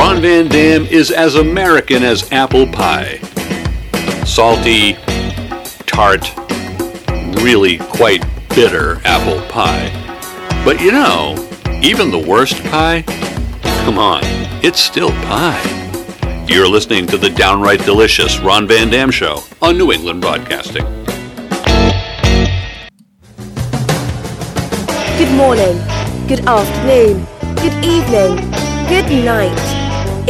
Ron Van Dam is as American as apple pie. Salty, tart, really quite bitter apple pie. But you know, even the worst pie, come on, it's still pie. You're listening to the downright delicious Ron Van Dam Show on New England Broadcasting. Good morning, good afternoon, good evening, good night.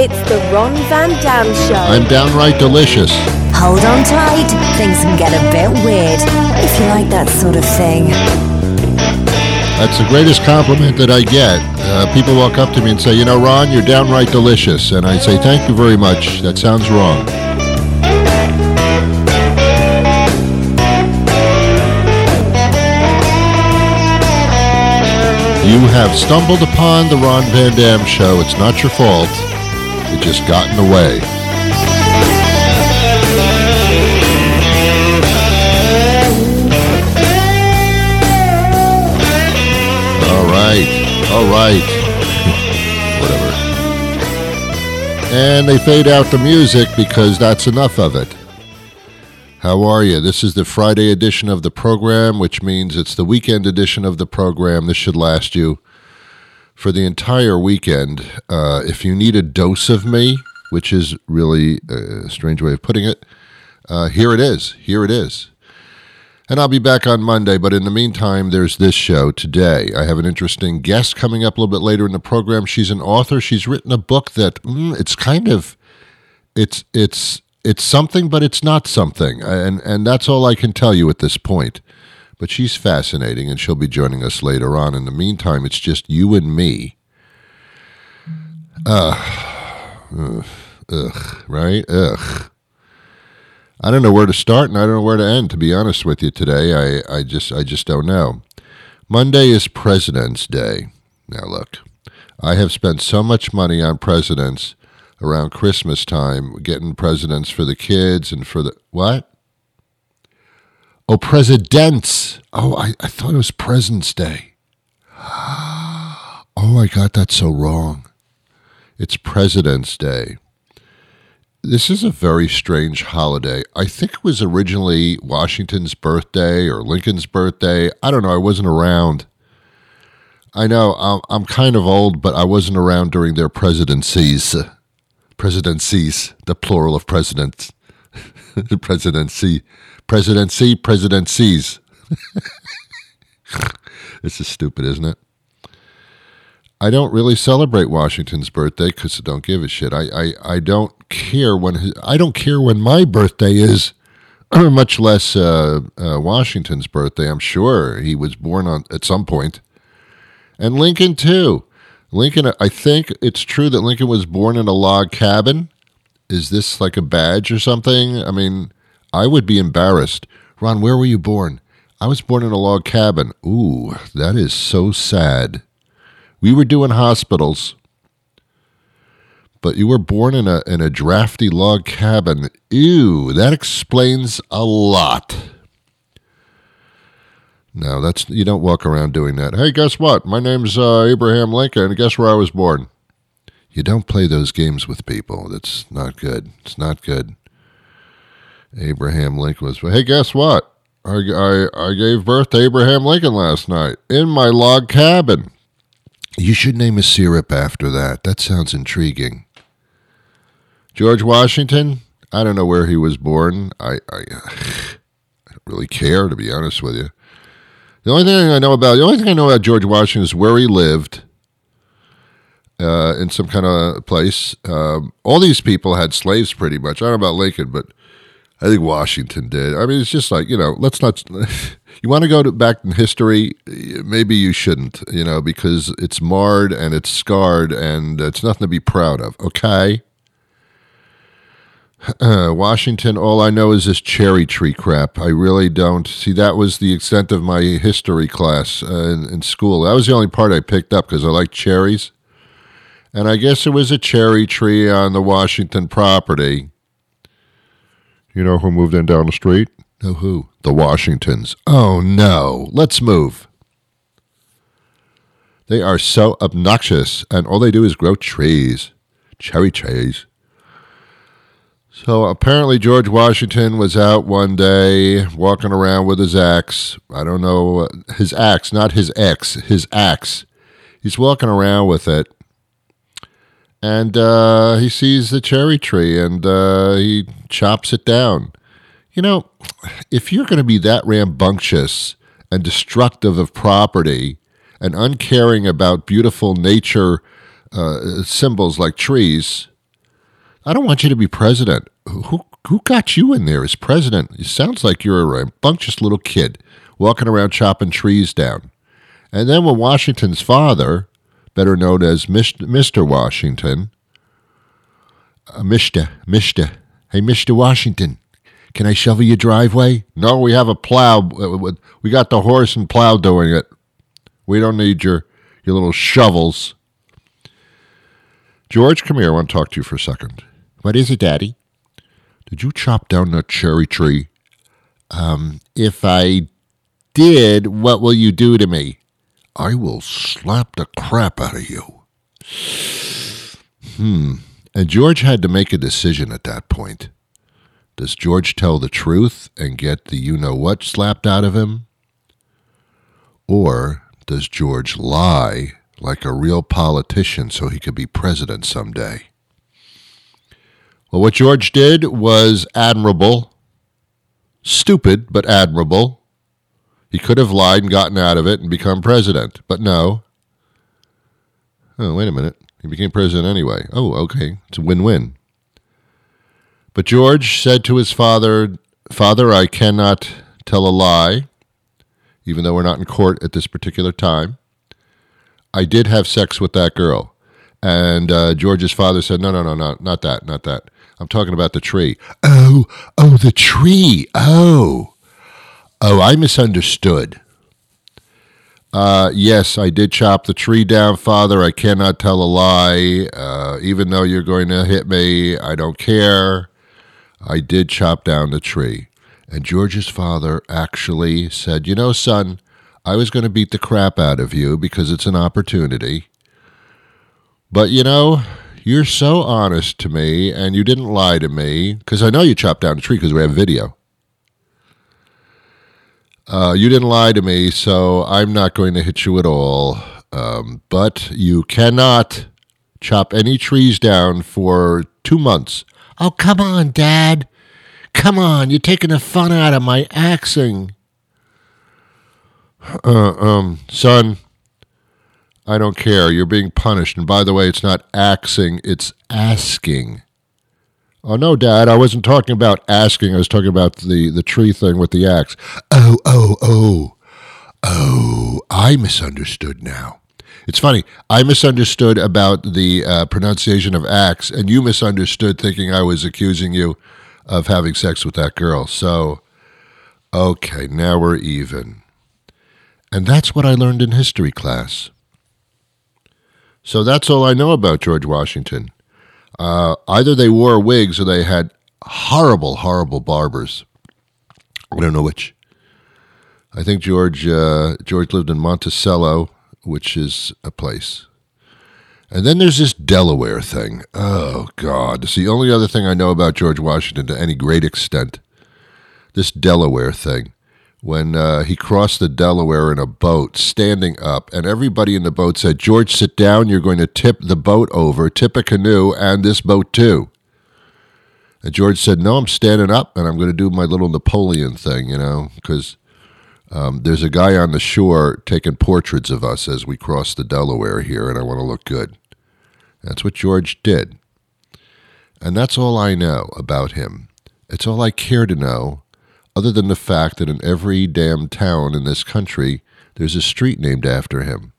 It's the Ron Van Dam Show. I'm downright delicious. Hold on tight, things can get a bit weird if you like that sort of thing. That's the greatest compliment that I get. Uh, people walk up to me and say, You know, Ron, you're downright delicious. And I say, Thank you very much. That sounds wrong. You have stumbled upon the Ron Van Dam show. It's not your fault. It just got in the way. All right. All right. Whatever. And they fade out the music because that's enough of it. How are you? This is the Friday edition of the program, which means it's the weekend edition of the program. This should last you for the entire weekend. Uh, if you need a dose of me, which is really a strange way of putting it, uh, here it is. Here it is. And I'll be back on Monday, but in the meantime, there's this show today. I have an interesting guest coming up a little bit later in the program. She's an author. She's written a book that mm, it's kind of it's it's it's something, but it's not something, and and that's all I can tell you at this point. But she's fascinating, and she'll be joining us later on. In the meantime, it's just you and me. Ugh, ugh, ugh right? Ugh. I don't know where to start, and I don't know where to end. To be honest with you, today, I I just I just don't know. Monday is President's Day. Now look, I have spent so much money on presidents around Christmas time, getting presents for the kids and for the what? Oh, presidents. Oh, I, I thought it was President's Day. Oh, I got that so wrong. It's President's Day. This is a very strange holiday. I think it was originally Washington's birthday or Lincoln's birthday. I don't know. I wasn't around. I know I'm, I'm kind of old, but I wasn't around during their presidencies presidencies, the plural of presidents, presidency, presidency, presidencies. this is stupid, isn't it? I don't really celebrate Washington's birthday because I don't give a shit. I, I, I don't care when I don't care when my birthday is, much less uh, uh, Washington's birthday. I'm sure he was born on at some point, and Lincoln too. Lincoln, I think it's true that Lincoln was born in a log cabin. Is this like a badge or something? I mean, I would be embarrassed. Ron, where were you born? I was born in a log cabin. Ooh, that is so sad. We were doing hospitals, but you were born in a in a drafty log cabin. Ew, that explains a lot. No, that's you don't walk around doing that. Hey, guess what? My name's uh, Abraham Lincoln, guess where I was born? You don't play those games with people. That's not good. It's not good. Abraham Lincoln was. Hey, guess what? I, I, I gave birth to Abraham Lincoln last night in my log cabin. You should name a syrup after that. That sounds intriguing. George Washington? I don't know where he was born. I, I, I don't really care, to be honest with you. The only thing I know about the only thing I know about George Washington is where he lived. Uh, in some kind of place. Um, all these people had slaves pretty much. I don't know about Lincoln, but I think Washington did. I mean, it's just like, you know, let's not. you want to go to, back in history? Maybe you shouldn't, you know, because it's marred and it's scarred and it's nothing to be proud of, okay? Uh, Washington, all I know is this cherry tree crap. I really don't see that was the extent of my history class uh, in, in, school. That was the only part I picked up because I like cherries. And I guess it was a cherry tree on the Washington property. You know who moved in down the street? No, who? The Washingtons. Oh, no. Let's move. They are so obnoxious, and all they do is grow trees. cherry trees. So apparently, George Washington was out one day walking around with his axe. I don't know, his axe, not his ex, his axe. He's walking around with it. And uh, he sees the cherry tree and uh, he chops it down. You know, if you're going to be that rambunctious and destructive of property and uncaring about beautiful nature uh, symbols like trees, I don't want you to be president. Who who got you in there as president? It sounds like you're a rambunctious little kid walking around chopping trees down. And then when Washington's father, better known as Mr. Washington, uh, Mr. Mr. Hey, Mr. Washington, can I shovel your driveway? No, we have a plow. We got the horse and plow doing it. We don't need your your little shovels. George, come here. I want to talk to you for a second. What is it, Daddy? Did you chop down that cherry tree? Um, if I did, what will you do to me? I will slap the crap out of you. Hmm. And George had to make a decision at that point. Does George tell the truth and get the you know what slapped out of him? Or does George lie like a real politician so he could be president someday? Well, what George did was admirable. Stupid, but admirable. He could have lied and gotten out of it and become president, but no. Oh, wait a minute. He became president anyway. Oh, okay. It's a win win. But George said to his father, Father, I cannot tell a lie, even though we're not in court at this particular time. I did have sex with that girl. And uh, George's father said, No, no, no, no, not that, not that. I'm talking about the tree. Oh, oh, the tree. Oh, oh, I misunderstood. Uh, yes, I did chop the tree down, Father. I cannot tell a lie. Uh, even though you're going to hit me, I don't care. I did chop down the tree. And George's father actually said, You know, son, I was going to beat the crap out of you because it's an opportunity. But, you know, you're so honest to me and you didn't lie to me because I know you chopped down the tree because we have video. Uh, you didn't lie to me, so I'm not going to hit you at all. Um, but you cannot chop any trees down for two months Oh, come on, Dad. Come on, you're taking the fun out of my axing. Uh, um, son, I don't care. You're being punished. And by the way, it's not axing, it's asking. Oh, no, Dad, I wasn't talking about asking. I was talking about the, the tree thing with the axe. Oh, oh, oh. Oh, I misunderstood now. It's funny. I misunderstood about the uh, pronunciation of axe, and you misunderstood thinking I was accusing you of having sex with that girl. So, okay, now we're even. And that's what I learned in history class. So that's all I know about George Washington. Uh, either they wore wigs or they had horrible, horrible barbers. I don't know which. I think George uh, George lived in Monticello, which is a place. And then there's this Delaware thing. Oh, God. It's the only other thing I know about George Washington to any great extent. This Delaware thing. When uh, he crossed the Delaware in a boat, standing up, and everybody in the boat said, George, sit down. You're going to tip the boat over, tip a canoe, and this boat too. And George said, No, I'm standing up, and I'm going to do my little Napoleon thing, you know, because um, there's a guy on the shore taking portraits of us as we cross the Delaware here, and I want to look good. That's what George did. And that's all I know about him. It's all I care to know, other than the fact that in every damn town in this country, there's a street named after him.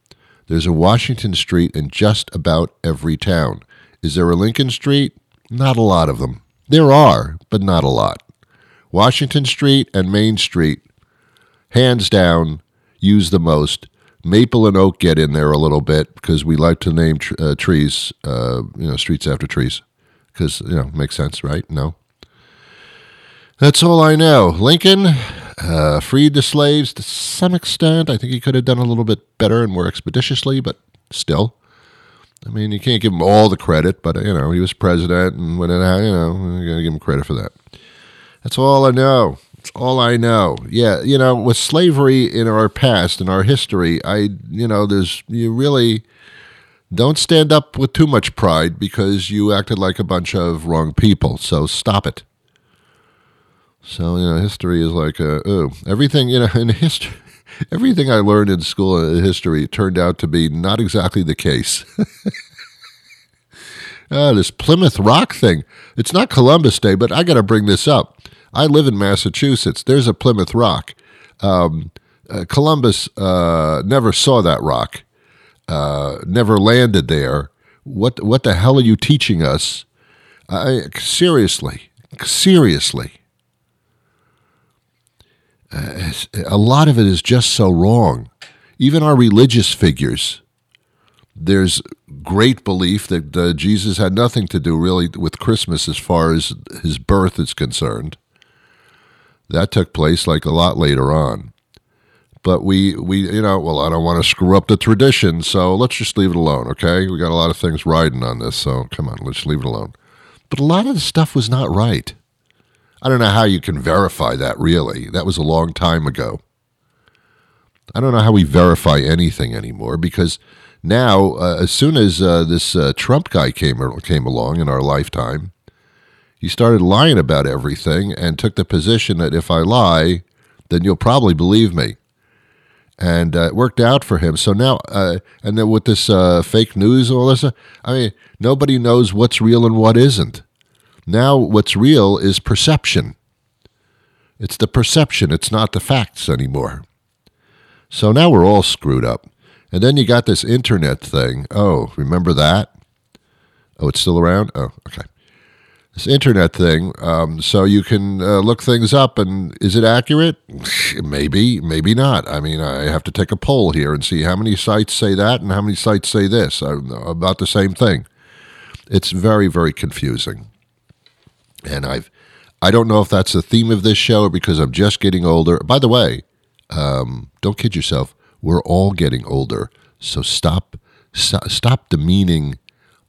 There's a Washington Street in just about every town. Is there a Lincoln Street? Not a lot of them. There are, but not a lot. Washington Street and Main Street hands down, use the most. Maple and oak get in there a little bit because we like to name tr- uh, trees, uh, you know, streets after trees, because you know makes sense, right? No. That's all I know. Lincoln uh, freed the slaves to some extent. I think he could have done a little bit better and more expeditiously, but still. I mean, you can't give him all the credit, but you know, he was president, and when it, you know, you gotta give him credit for that. That's all I know. That's all I know. Yeah, you know, with slavery in our past, in our history, I, you know, there's you really don't stand up with too much pride because you acted like a bunch of wrong people. So stop it. So you know, history is like a, ooh, everything you know in history. Everything I learned in school in history turned out to be not exactly the case. uh, this Plymouth Rock thing. It's not Columbus Day, but I got to bring this up. I live in Massachusetts. There's a Plymouth Rock. Um, uh, Columbus uh, never saw that rock, uh, never landed there. What what the hell are you teaching us? I, seriously, seriously. Uh, a lot of it is just so wrong. Even our religious figures, there's great belief that uh, Jesus had nothing to do really with Christmas as far as his birth is concerned. That took place like a lot later on. But we, we, you know, well, I don't want to screw up the tradition, so let's just leave it alone, okay? We got a lot of things riding on this, so come on, let's leave it alone. But a lot of the stuff was not right. I don't know how you can verify that, really. That was a long time ago. I don't know how we verify anything anymore because now, uh, as soon as uh, this uh, Trump guy came came along in our lifetime, he started lying about everything and took the position that if I lie, then you'll probably believe me. And uh, it worked out for him. So now, uh, and then with this uh, fake news and all this, I mean, nobody knows what's real and what isn't. Now, what's real is perception. It's the perception, it's not the facts anymore. So now we're all screwed up. And then you got this internet thing. Oh, remember that? Oh, it's still around? Oh, okay. This internet thing. Um, so you can uh, look things up, and is it accurate? Maybe, maybe not. I mean, I have to take a poll here and see how many sites say that and how many sites say this uh, about the same thing. It's very, very confusing. And I've, I don't know if that's the theme of this show or because I'm just getting older. By the way, um, don't kid yourself. We're all getting older. So stop, stop, stop demeaning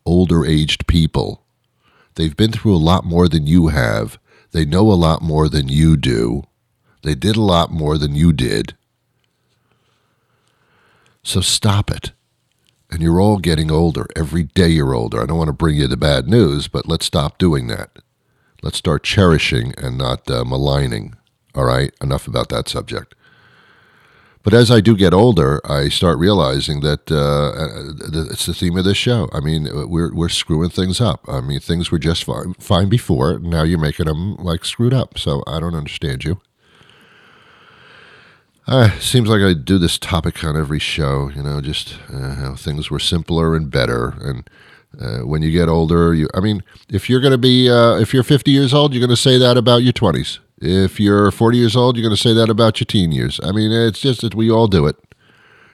older aged people. They've been through a lot more than you have. They know a lot more than you do. They did a lot more than you did. So stop it. And you're all getting older. Every day you're older. I don't want to bring you the bad news, but let's stop doing that. Let's start cherishing and not uh, maligning. All right, enough about that subject. But as I do get older, I start realizing that uh, uh it's the theme of this show. I mean, we're we're screwing things up. I mean, things were just fine, fine before. Now you're making them like screwed up. So I don't understand you. Uh, seems like I do this topic on every show. You know, just uh, how things were simpler and better, and uh, when you get older, you I mean, if you're going to be uh, if you're 50 years old, you're going to say that about your 20s. If you're 40 years old, you're going to say that about your teen years. I mean, it's just that we all do it.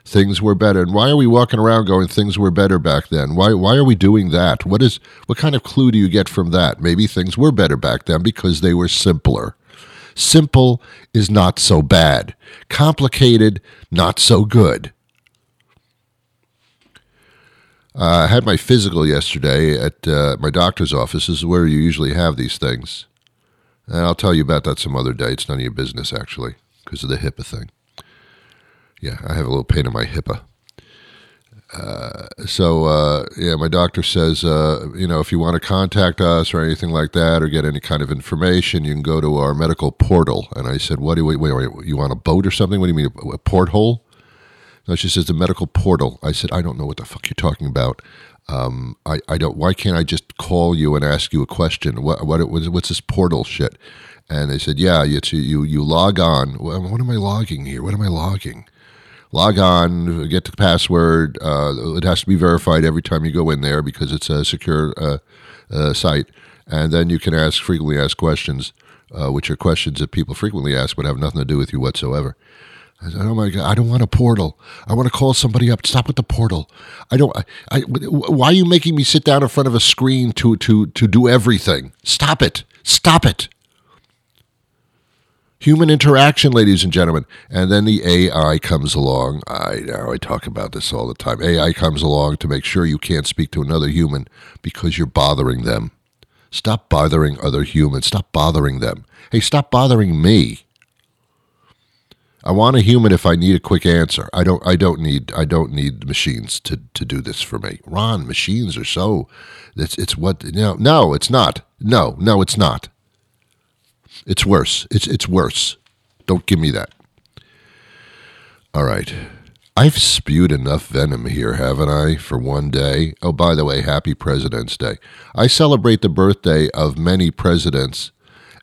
Things were better. And why are we walking around going things were better back then? Why why are we doing that? What is what kind of clue do you get from that? Maybe things were better back then because they were simpler. Simple is not so bad. Complicated, not so good. Uh, I had my physical yesterday at uh, my doctor's office. This is where you usually have these things. And I'll tell you about that some other day. It's none of your business, actually, because of the HIPAA thing. Yeah, I have a little pain in my HIPAA. Uh, so, uh, yeah, my doctor says, uh, you know, if you want to contact us or anything like that or get any kind of information, you can go to our medical portal. And I said, what do wait, wait, wait, you want a boat or something? What do you mean, a porthole? No, she says the medical portal. I said, I don't know what the fuck you're talking about. Um, I, I don't. Why can't I just call you and ask you a question? What what was what's this portal shit? And they said, yeah, you you you log on. What am I logging here? What am I logging? Log on, get the password. Uh, it has to be verified every time you go in there because it's a secure uh, uh, site. And then you can ask frequently asked questions, uh, which are questions that people frequently ask but have nothing to do with you whatsoever. I said, "Oh my god, I don't want a portal. I want to call somebody up. Stop with the portal. I don't. I, I, why are you making me sit down in front of a screen to to to do everything? Stop it. Stop it. Human interaction, ladies and gentlemen. And then the AI comes along. I know I talk about this all the time. AI comes along to make sure you can't speak to another human because you're bothering them. Stop bothering other humans. Stop bothering them. Hey, stop bothering me. I want a human if I need a quick answer. I don't I don't need I don't need machines to, to do this for me. Ron, machines are so it's it's what no no, it's not. No, no, it's not. It's worse. It's it's worse. Don't give me that. All right. I've spewed enough venom here, haven't I, for one day? Oh, by the way, happy President's Day. I celebrate the birthday of many presidents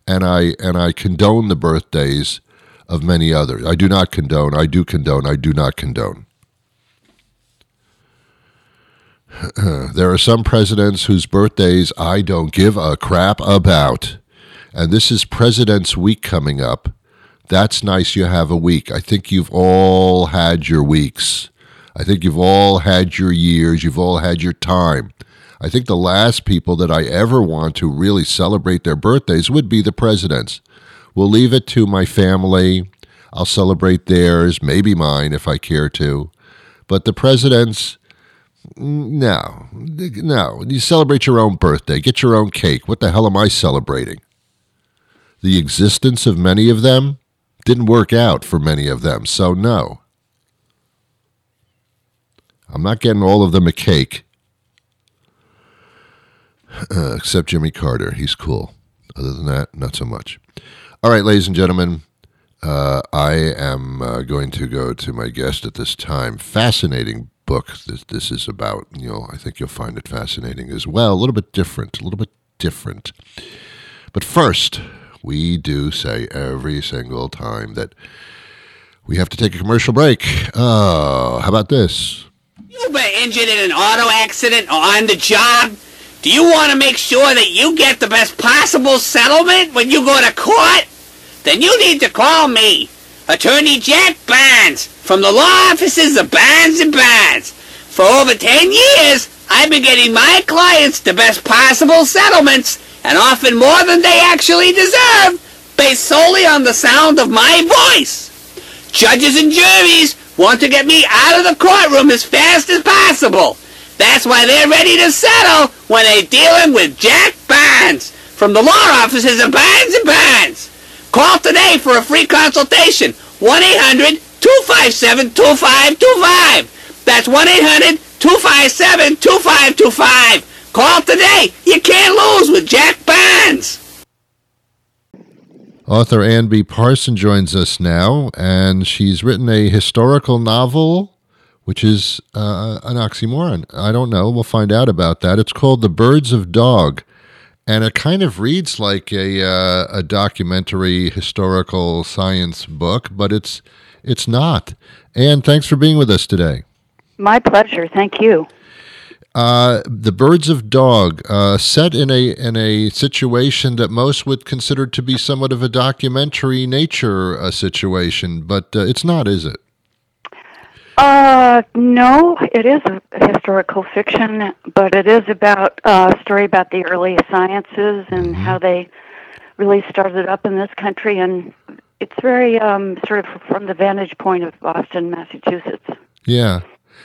and I and I condone the birthdays of many others. I do not condone, I do condone, I do not condone. there are some presidents whose birthdays I don't give a crap about. And this is President's Week coming up. That's nice you have a week. I think you've all had your weeks. I think you've all had your years. You've all had your time. I think the last people that I ever want to really celebrate their birthdays would be the presidents. We'll leave it to my family. I'll celebrate theirs, maybe mine if I care to. But the presidents, no, no. You celebrate your own birthday, get your own cake. What the hell am I celebrating? The existence of many of them didn't work out for many of them, so no. I'm not getting all of them a cake. Uh, except Jimmy Carter. He's cool. Other than that, not so much. All right, ladies and gentlemen, uh, I am uh, going to go to my guest at this time. Fascinating book that this is about. You know, I think you'll find it fascinating as well. A little bit different, a little bit different. But first, we do say every single time that we have to take a commercial break. Oh, how about this? You've been injured in an auto accident or on the job? Do you want to make sure that you get the best possible settlement when you go to court? then you need to call me, Attorney Jack Barnes, from the law offices of Barnes and Barnes. For over 10 years, I've been getting my clients the best possible settlements, and often more than they actually deserve, based solely on the sound of my voice. Judges and juries want to get me out of the courtroom as fast as possible. That's why they're ready to settle when they're dealing with Jack Barnes from the law offices of Barnes and Barnes. Call today for a free consultation. 1-800-257-2525. That's 1-800-257-2525. Call today. You can't lose with Jack Barnes. Author Ann B. Parson joins us now, and she's written a historical novel, which is uh, an oxymoron. I don't know. We'll find out about that. It's called The Birds of Dog and it kind of reads like a uh, a documentary historical science book, but it's it's not. And thanks for being with us today. My pleasure. Thank you. Uh, the Birds of Dog, uh, set in a in a situation that most would consider to be somewhat of a documentary nature uh, situation, but uh, it's not, is it? Uh, no, it is a historical fiction, but it is about uh, a story about the early sciences and mm-hmm. how they really started up in this country, and it's very um, sort of from the vantage point of Boston, Massachusetts. Yeah.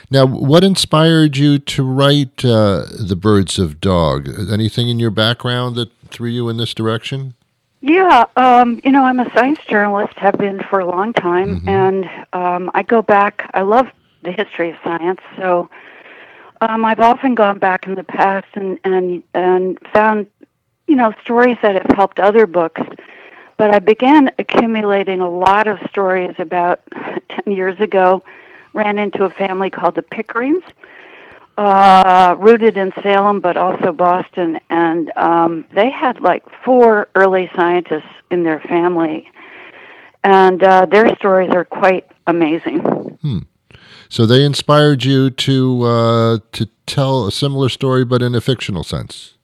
Now, what inspired you to write uh, The Birds of Dog? Anything in your background that threw you in this direction? Yeah, um, you know, I'm a science journalist, have been for a long time, mm-hmm. and um, I go back. I love the history of science, so um, I've often gone back in the past and and and found, you know, stories that have helped other books. But I began accumulating a lot of stories about ten years ago. Ran into a family called the Pickerings uh, rooted in Salem, but also Boston, and um, they had like four early scientists in their family, and uh, their stories are quite amazing. Hmm. So they inspired you to uh, to tell a similar story, but in a fictional sense.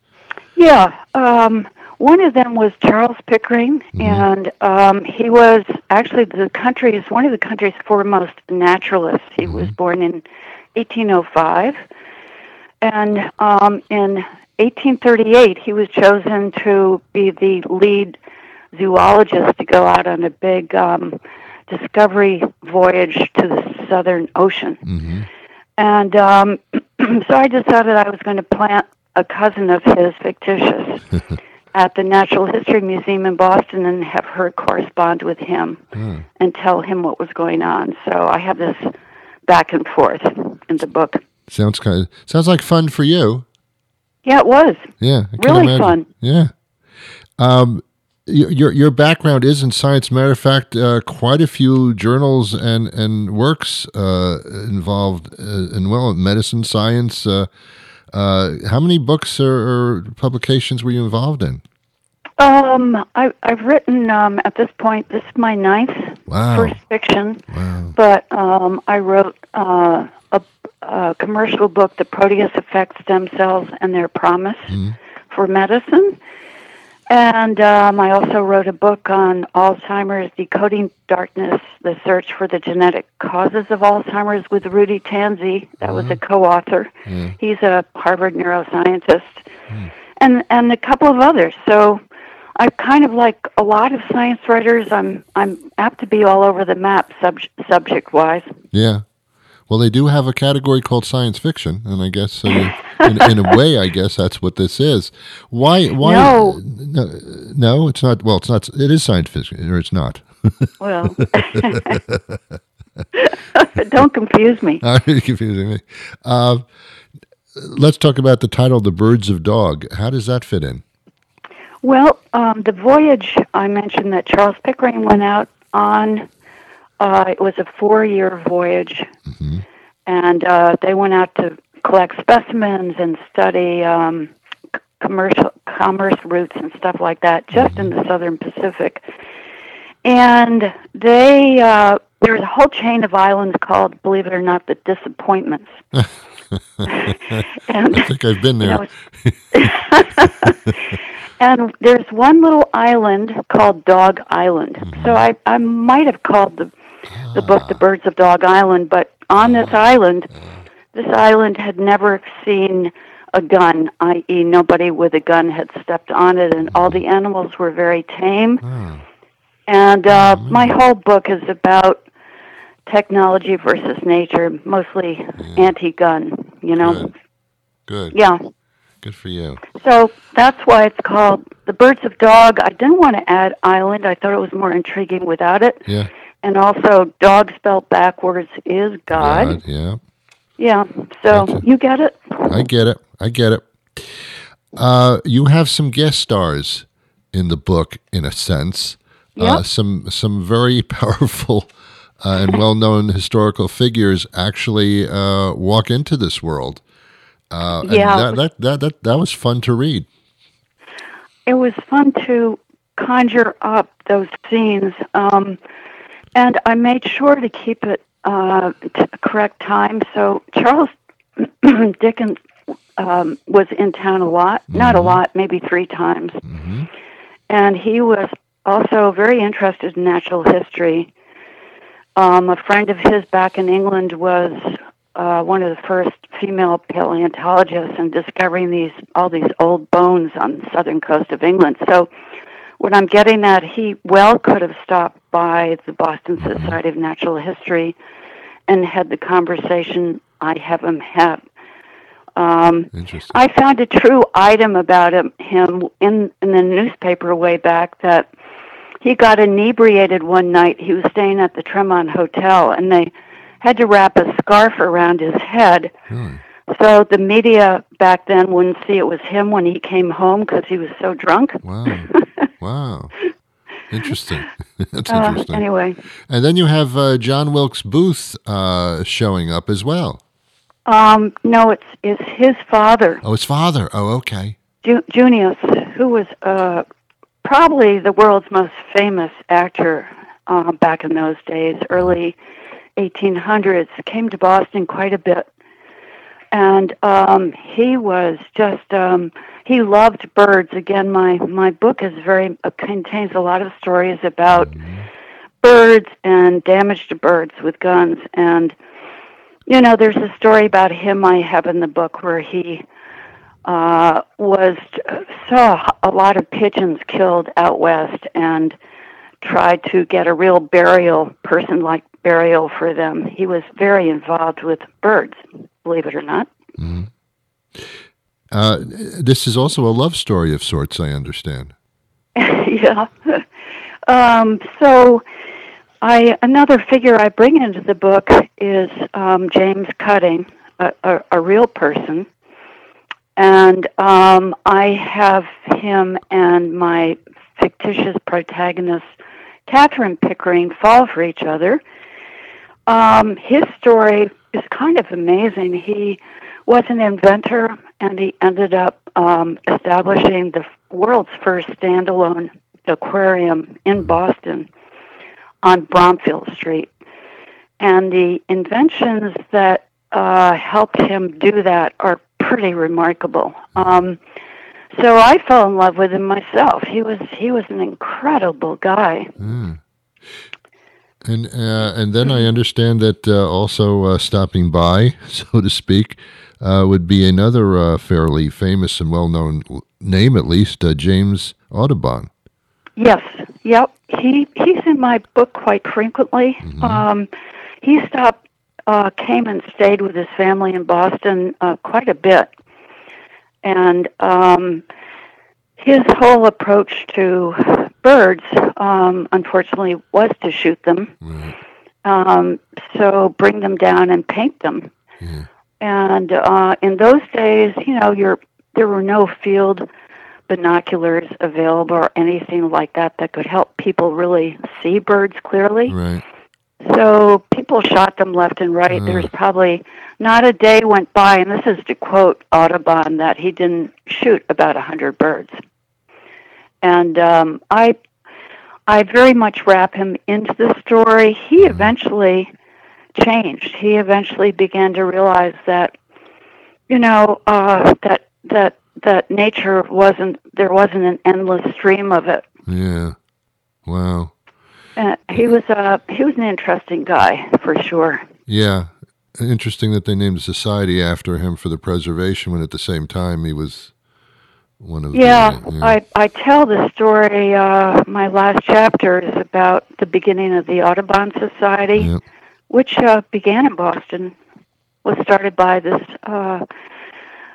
Yeah. Um, one of them was Charles Pickering, mm-hmm. and um, he was actually the country's one of the country's foremost naturalists. He mm-hmm. was born in 1805 and um, in 1838, he was chosen to be the lead zoologist to go out on a big um, discovery voyage to the Southern Ocean. hmm And um, so I decided I was going to plant a cousin of his, fictitious, at the Natural History Museum in Boston and have her correspond with him Hmm. and tell him what was going on. So I have this back and forth in the book. Sounds kind of sounds like fun for you. Yeah, it was. Yeah, Really fun. Yeah. Um, your your background is in science. Matter of fact, uh, quite a few journals and and works uh, involved uh, in well medicine, science. Uh, uh, how many books or, or publications were you involved in? Um, I, I've written um, at this point. This is my ninth Wow. first fiction, Wow. but um, I wrote uh, a, a commercial book, "The Proteus Effect Stem Cells and Their Promise mm-hmm. for Medicine," and um, I also wrote a book on Alzheimer's, decoding darkness: the search for the genetic causes of Alzheimer's with Rudy Tanzi. That was a mm-hmm. co-author. He's a Harvard neuroscientist, hmm. and and a couple of others. So. I kind of like a lot of science writers. I'm I'm apt to be all over the map, sub, subject wise. Yeah. Well, they do have a category called science fiction, and I guess uh, in, in a way, I guess that's what this is. Why? Why? No. no, no, it's not. Well, it's not. It is science fiction, or it's not. Well, don't confuse me. Are you confusing me? Uh, let's talk about the title, "The Birds of Dog." How does that fit in? Well, um, the voyage I mentioned that Charles Pickering went out on, uh, it was a four-year voyage, and uh, they went out to collect specimens and study um, commercial commerce routes and stuff like that, just in the Southern Pacific. And they uh, there's a whole chain of islands called, believe it or not, the Disappointments. and I think I've been you there. know, and there's one little island called Dog Island. Mm-hmm. So I, I might have called the the book The Birds of Dog Island, but on this uh-huh. island, uh-huh. this island had never seen a gun, i.e., nobody with a gun had stepped on it, and all the animals were very tame. Oh, And uh, mm-hmm. my whole book is about technology versus nature, mostly anti-gun. You know, Good. good. yeah. Good for you. So that's why it's called The Birds of Dog. I didn't want to add island. I thought it was more intriguing without it. Yeah. And also, dog spelled backwards is God. Yeah. Yeah. So Gotcha. you get it? I get it. I get it. Uh, you have some guest stars in the book, in a sense. Uh, some some very powerful uh, and well known historical figures actually uh, walk into this world. Uh, and Yeah. that, that, that, that, that was fun to read. It was fun to conjure up those scenes. Um, and I made sure to keep it uh, to the correct time. So Charles Dickens um, was in town a lot, not a lot, maybe three times. And he was also very interested in natural history. Um, a friend of his back in England was uh, one of the first female paleontologists in discovering these all these old bones on the southern coast of England. So, what I'm getting at, he well could have stopped by the Boston Society of Natural History and had the conversation I have him have. Um, I found a true item about him, him in, in the newspaper way back that he got inebriated one night. He was staying at the Tremont Hotel, and they had to wrap a scarf around his head. Really? So the media back then wouldn't see it was him when he came home because he was so drunk. Wow. wow. Interesting. That's Uh, interesting. anyway, And then you have uh, John Wilkes Booth uh, showing up as well. um, no, it's it's his father, Oh, his father. Oh, okay. Ju- Junius, who was uh, probably the world's most famous actor uh, back in those days, early 1800s, came to Boston quite a bit. And um, he was just, um, he loved birds. Again, my, my book is very, uh, contains a lot of stories about birds and damage to birds with guns. And, you know, there's a story about him I have in the book where he uh, was saw a lot of pigeons killed out west and tried to get a real burial, person like burial for them. He was very involved with birds, believe it or not. Uh, this is also a love story of sorts, I understand. yeah. um, so, I another figure I bring into the book is um, James Cutting, a, a, a real person, and um, I have him and my fictitious protagonist, Catherine Pickering, fall for each other. Um, his story is kind of amazing. He was an inventor, and he ended up um, establishing the world's first standalone aquarium in Boston on Bromfield Street. And the inventions that uh, helped him do that are pretty remarkable. Um, so I fell in love with him myself. He was he was an incredible guy. And uh, and then I understand that uh, also uh, stopping by, so to speak, uh, would be another uh, fairly famous and well known name, at least uh, James Audubon. Yes, yep. He he's in my book quite frequently. Um, he stopped, uh, came and stayed with his family in Boston uh, quite a bit, and um, his whole approach to birds, um, unfortunately, was to shoot them. Um, so bring them down and paint them. And uh, in those days, you know, you're, there were no field binoculars available or anything like that that could help people really see birds clearly. Right. So people shot them left and right. There's probably not a day went by, and this is to quote Audubon, that he didn't shoot about a hundred birds. And um, I, I very much wrap him into the story. He eventually changed. He eventually began to realize that, you know, uh, that that that nature wasn't there wasn't an endless stream of it. Yeah. Wow. Uh, he was a he was an interesting guy for sure. Yeah. Interesting that they named a society after him for the preservation when at the same time he was one of Yeah, the. I I tell the story. Uh, my last chapter is about the beginning of the Audubon Society, Yep. which uh, began in Boston. Was started by this uh,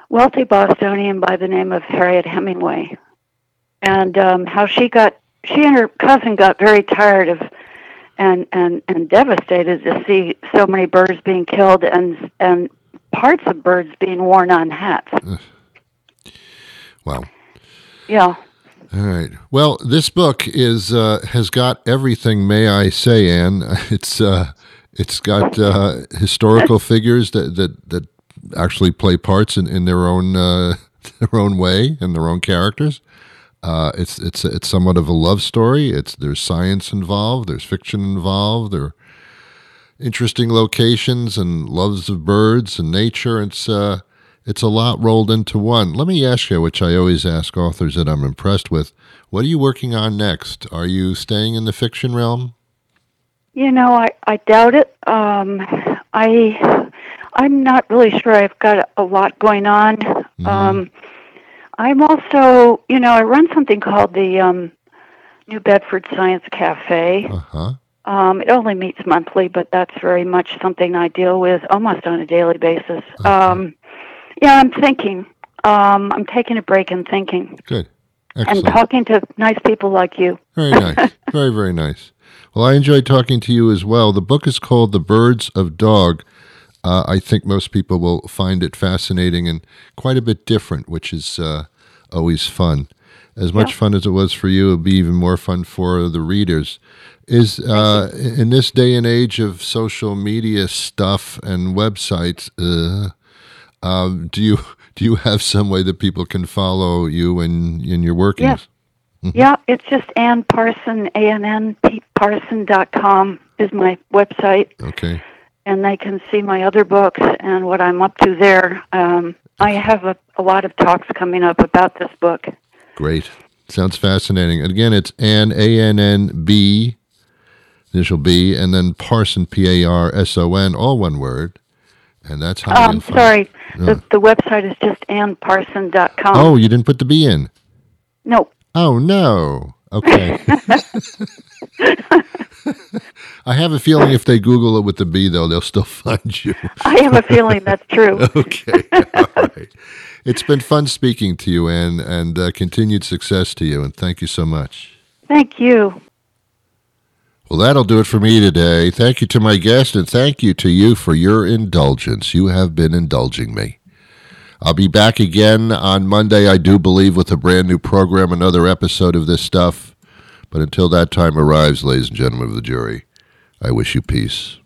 wealthy Bostonian by the name of Harriet Hemenway, and um, how she got she and her cousin got very tired of and and and devastated to see so many birds being killed and and parts of birds being worn on hats. Wow. Yeah. All right. Well, this book is uh, has got everything. May I say, Ann? It's uh, it's got uh, historical figures that, that that actually play parts in, in their own uh, their own way and their own characters. Uh, it's it's it's somewhat of a love story. It's there's science involved. There's fiction involved. There are interesting locations and loves of birds and nature. It's uh, it's a lot rolled into one. Let me ask you, which I always ask authors that I'm impressed with, what are you working on next? Are you staying in the fiction realm? You know, I, I doubt it. Um, I I'm not really sure. I've got a lot going on. Um, I'm also, you know, I run something called the um, New Bedford Science Cafe. Uh huh. Um, it only meets monthly, but that's very much something I deal with almost on a daily basis. Um, yeah, I'm thinking. Um, I'm taking a break and thinking Good. Excellent. And talking to nice people like you. Very nice. very, very nice. Well, I enjoyed talking to you as well. The book is called The Birds of Dog. Uh, I think most people will find it fascinating and quite a bit different, which is uh, always fun. As much Yeah. fun as it was for you, it'll be even more fun for the readers. Is uh, in this day and age of social media stuff and websites, uh, um, do you do you have some way that people can follow you and in your workings? Yeah, it's just Ann Parson, A N N P Parson dot com is my website, Okay. and they can see my other books and what I'm up to there. Um, I have a, a lot of talks coming up about this book. Great. Sounds fascinating. And again, it's Ann, A N N B, initial B, and then Parson, P A R S O N, all one word, And that's how I'm find- sorry, Yeah. the, the website is just annparson.com. Oh, you didn't put the B in. No, Oh no. Okay. I have a feeling if they Google it with the B, though, they'll still find you. I have a feeling that's true. okay. All right. It's been fun speaking to you, Ann, and uh, continued success to you. And thank you so much. Thank you. Well, that'll do it for me today. Thank you to my guest, and thank you to you for your indulgence. You have been indulging me. I'll be back again on Monday, I do believe, with a brand new program, another episode of this stuff. But until that time arrives, ladies and gentlemen of the jury, I wish you peace.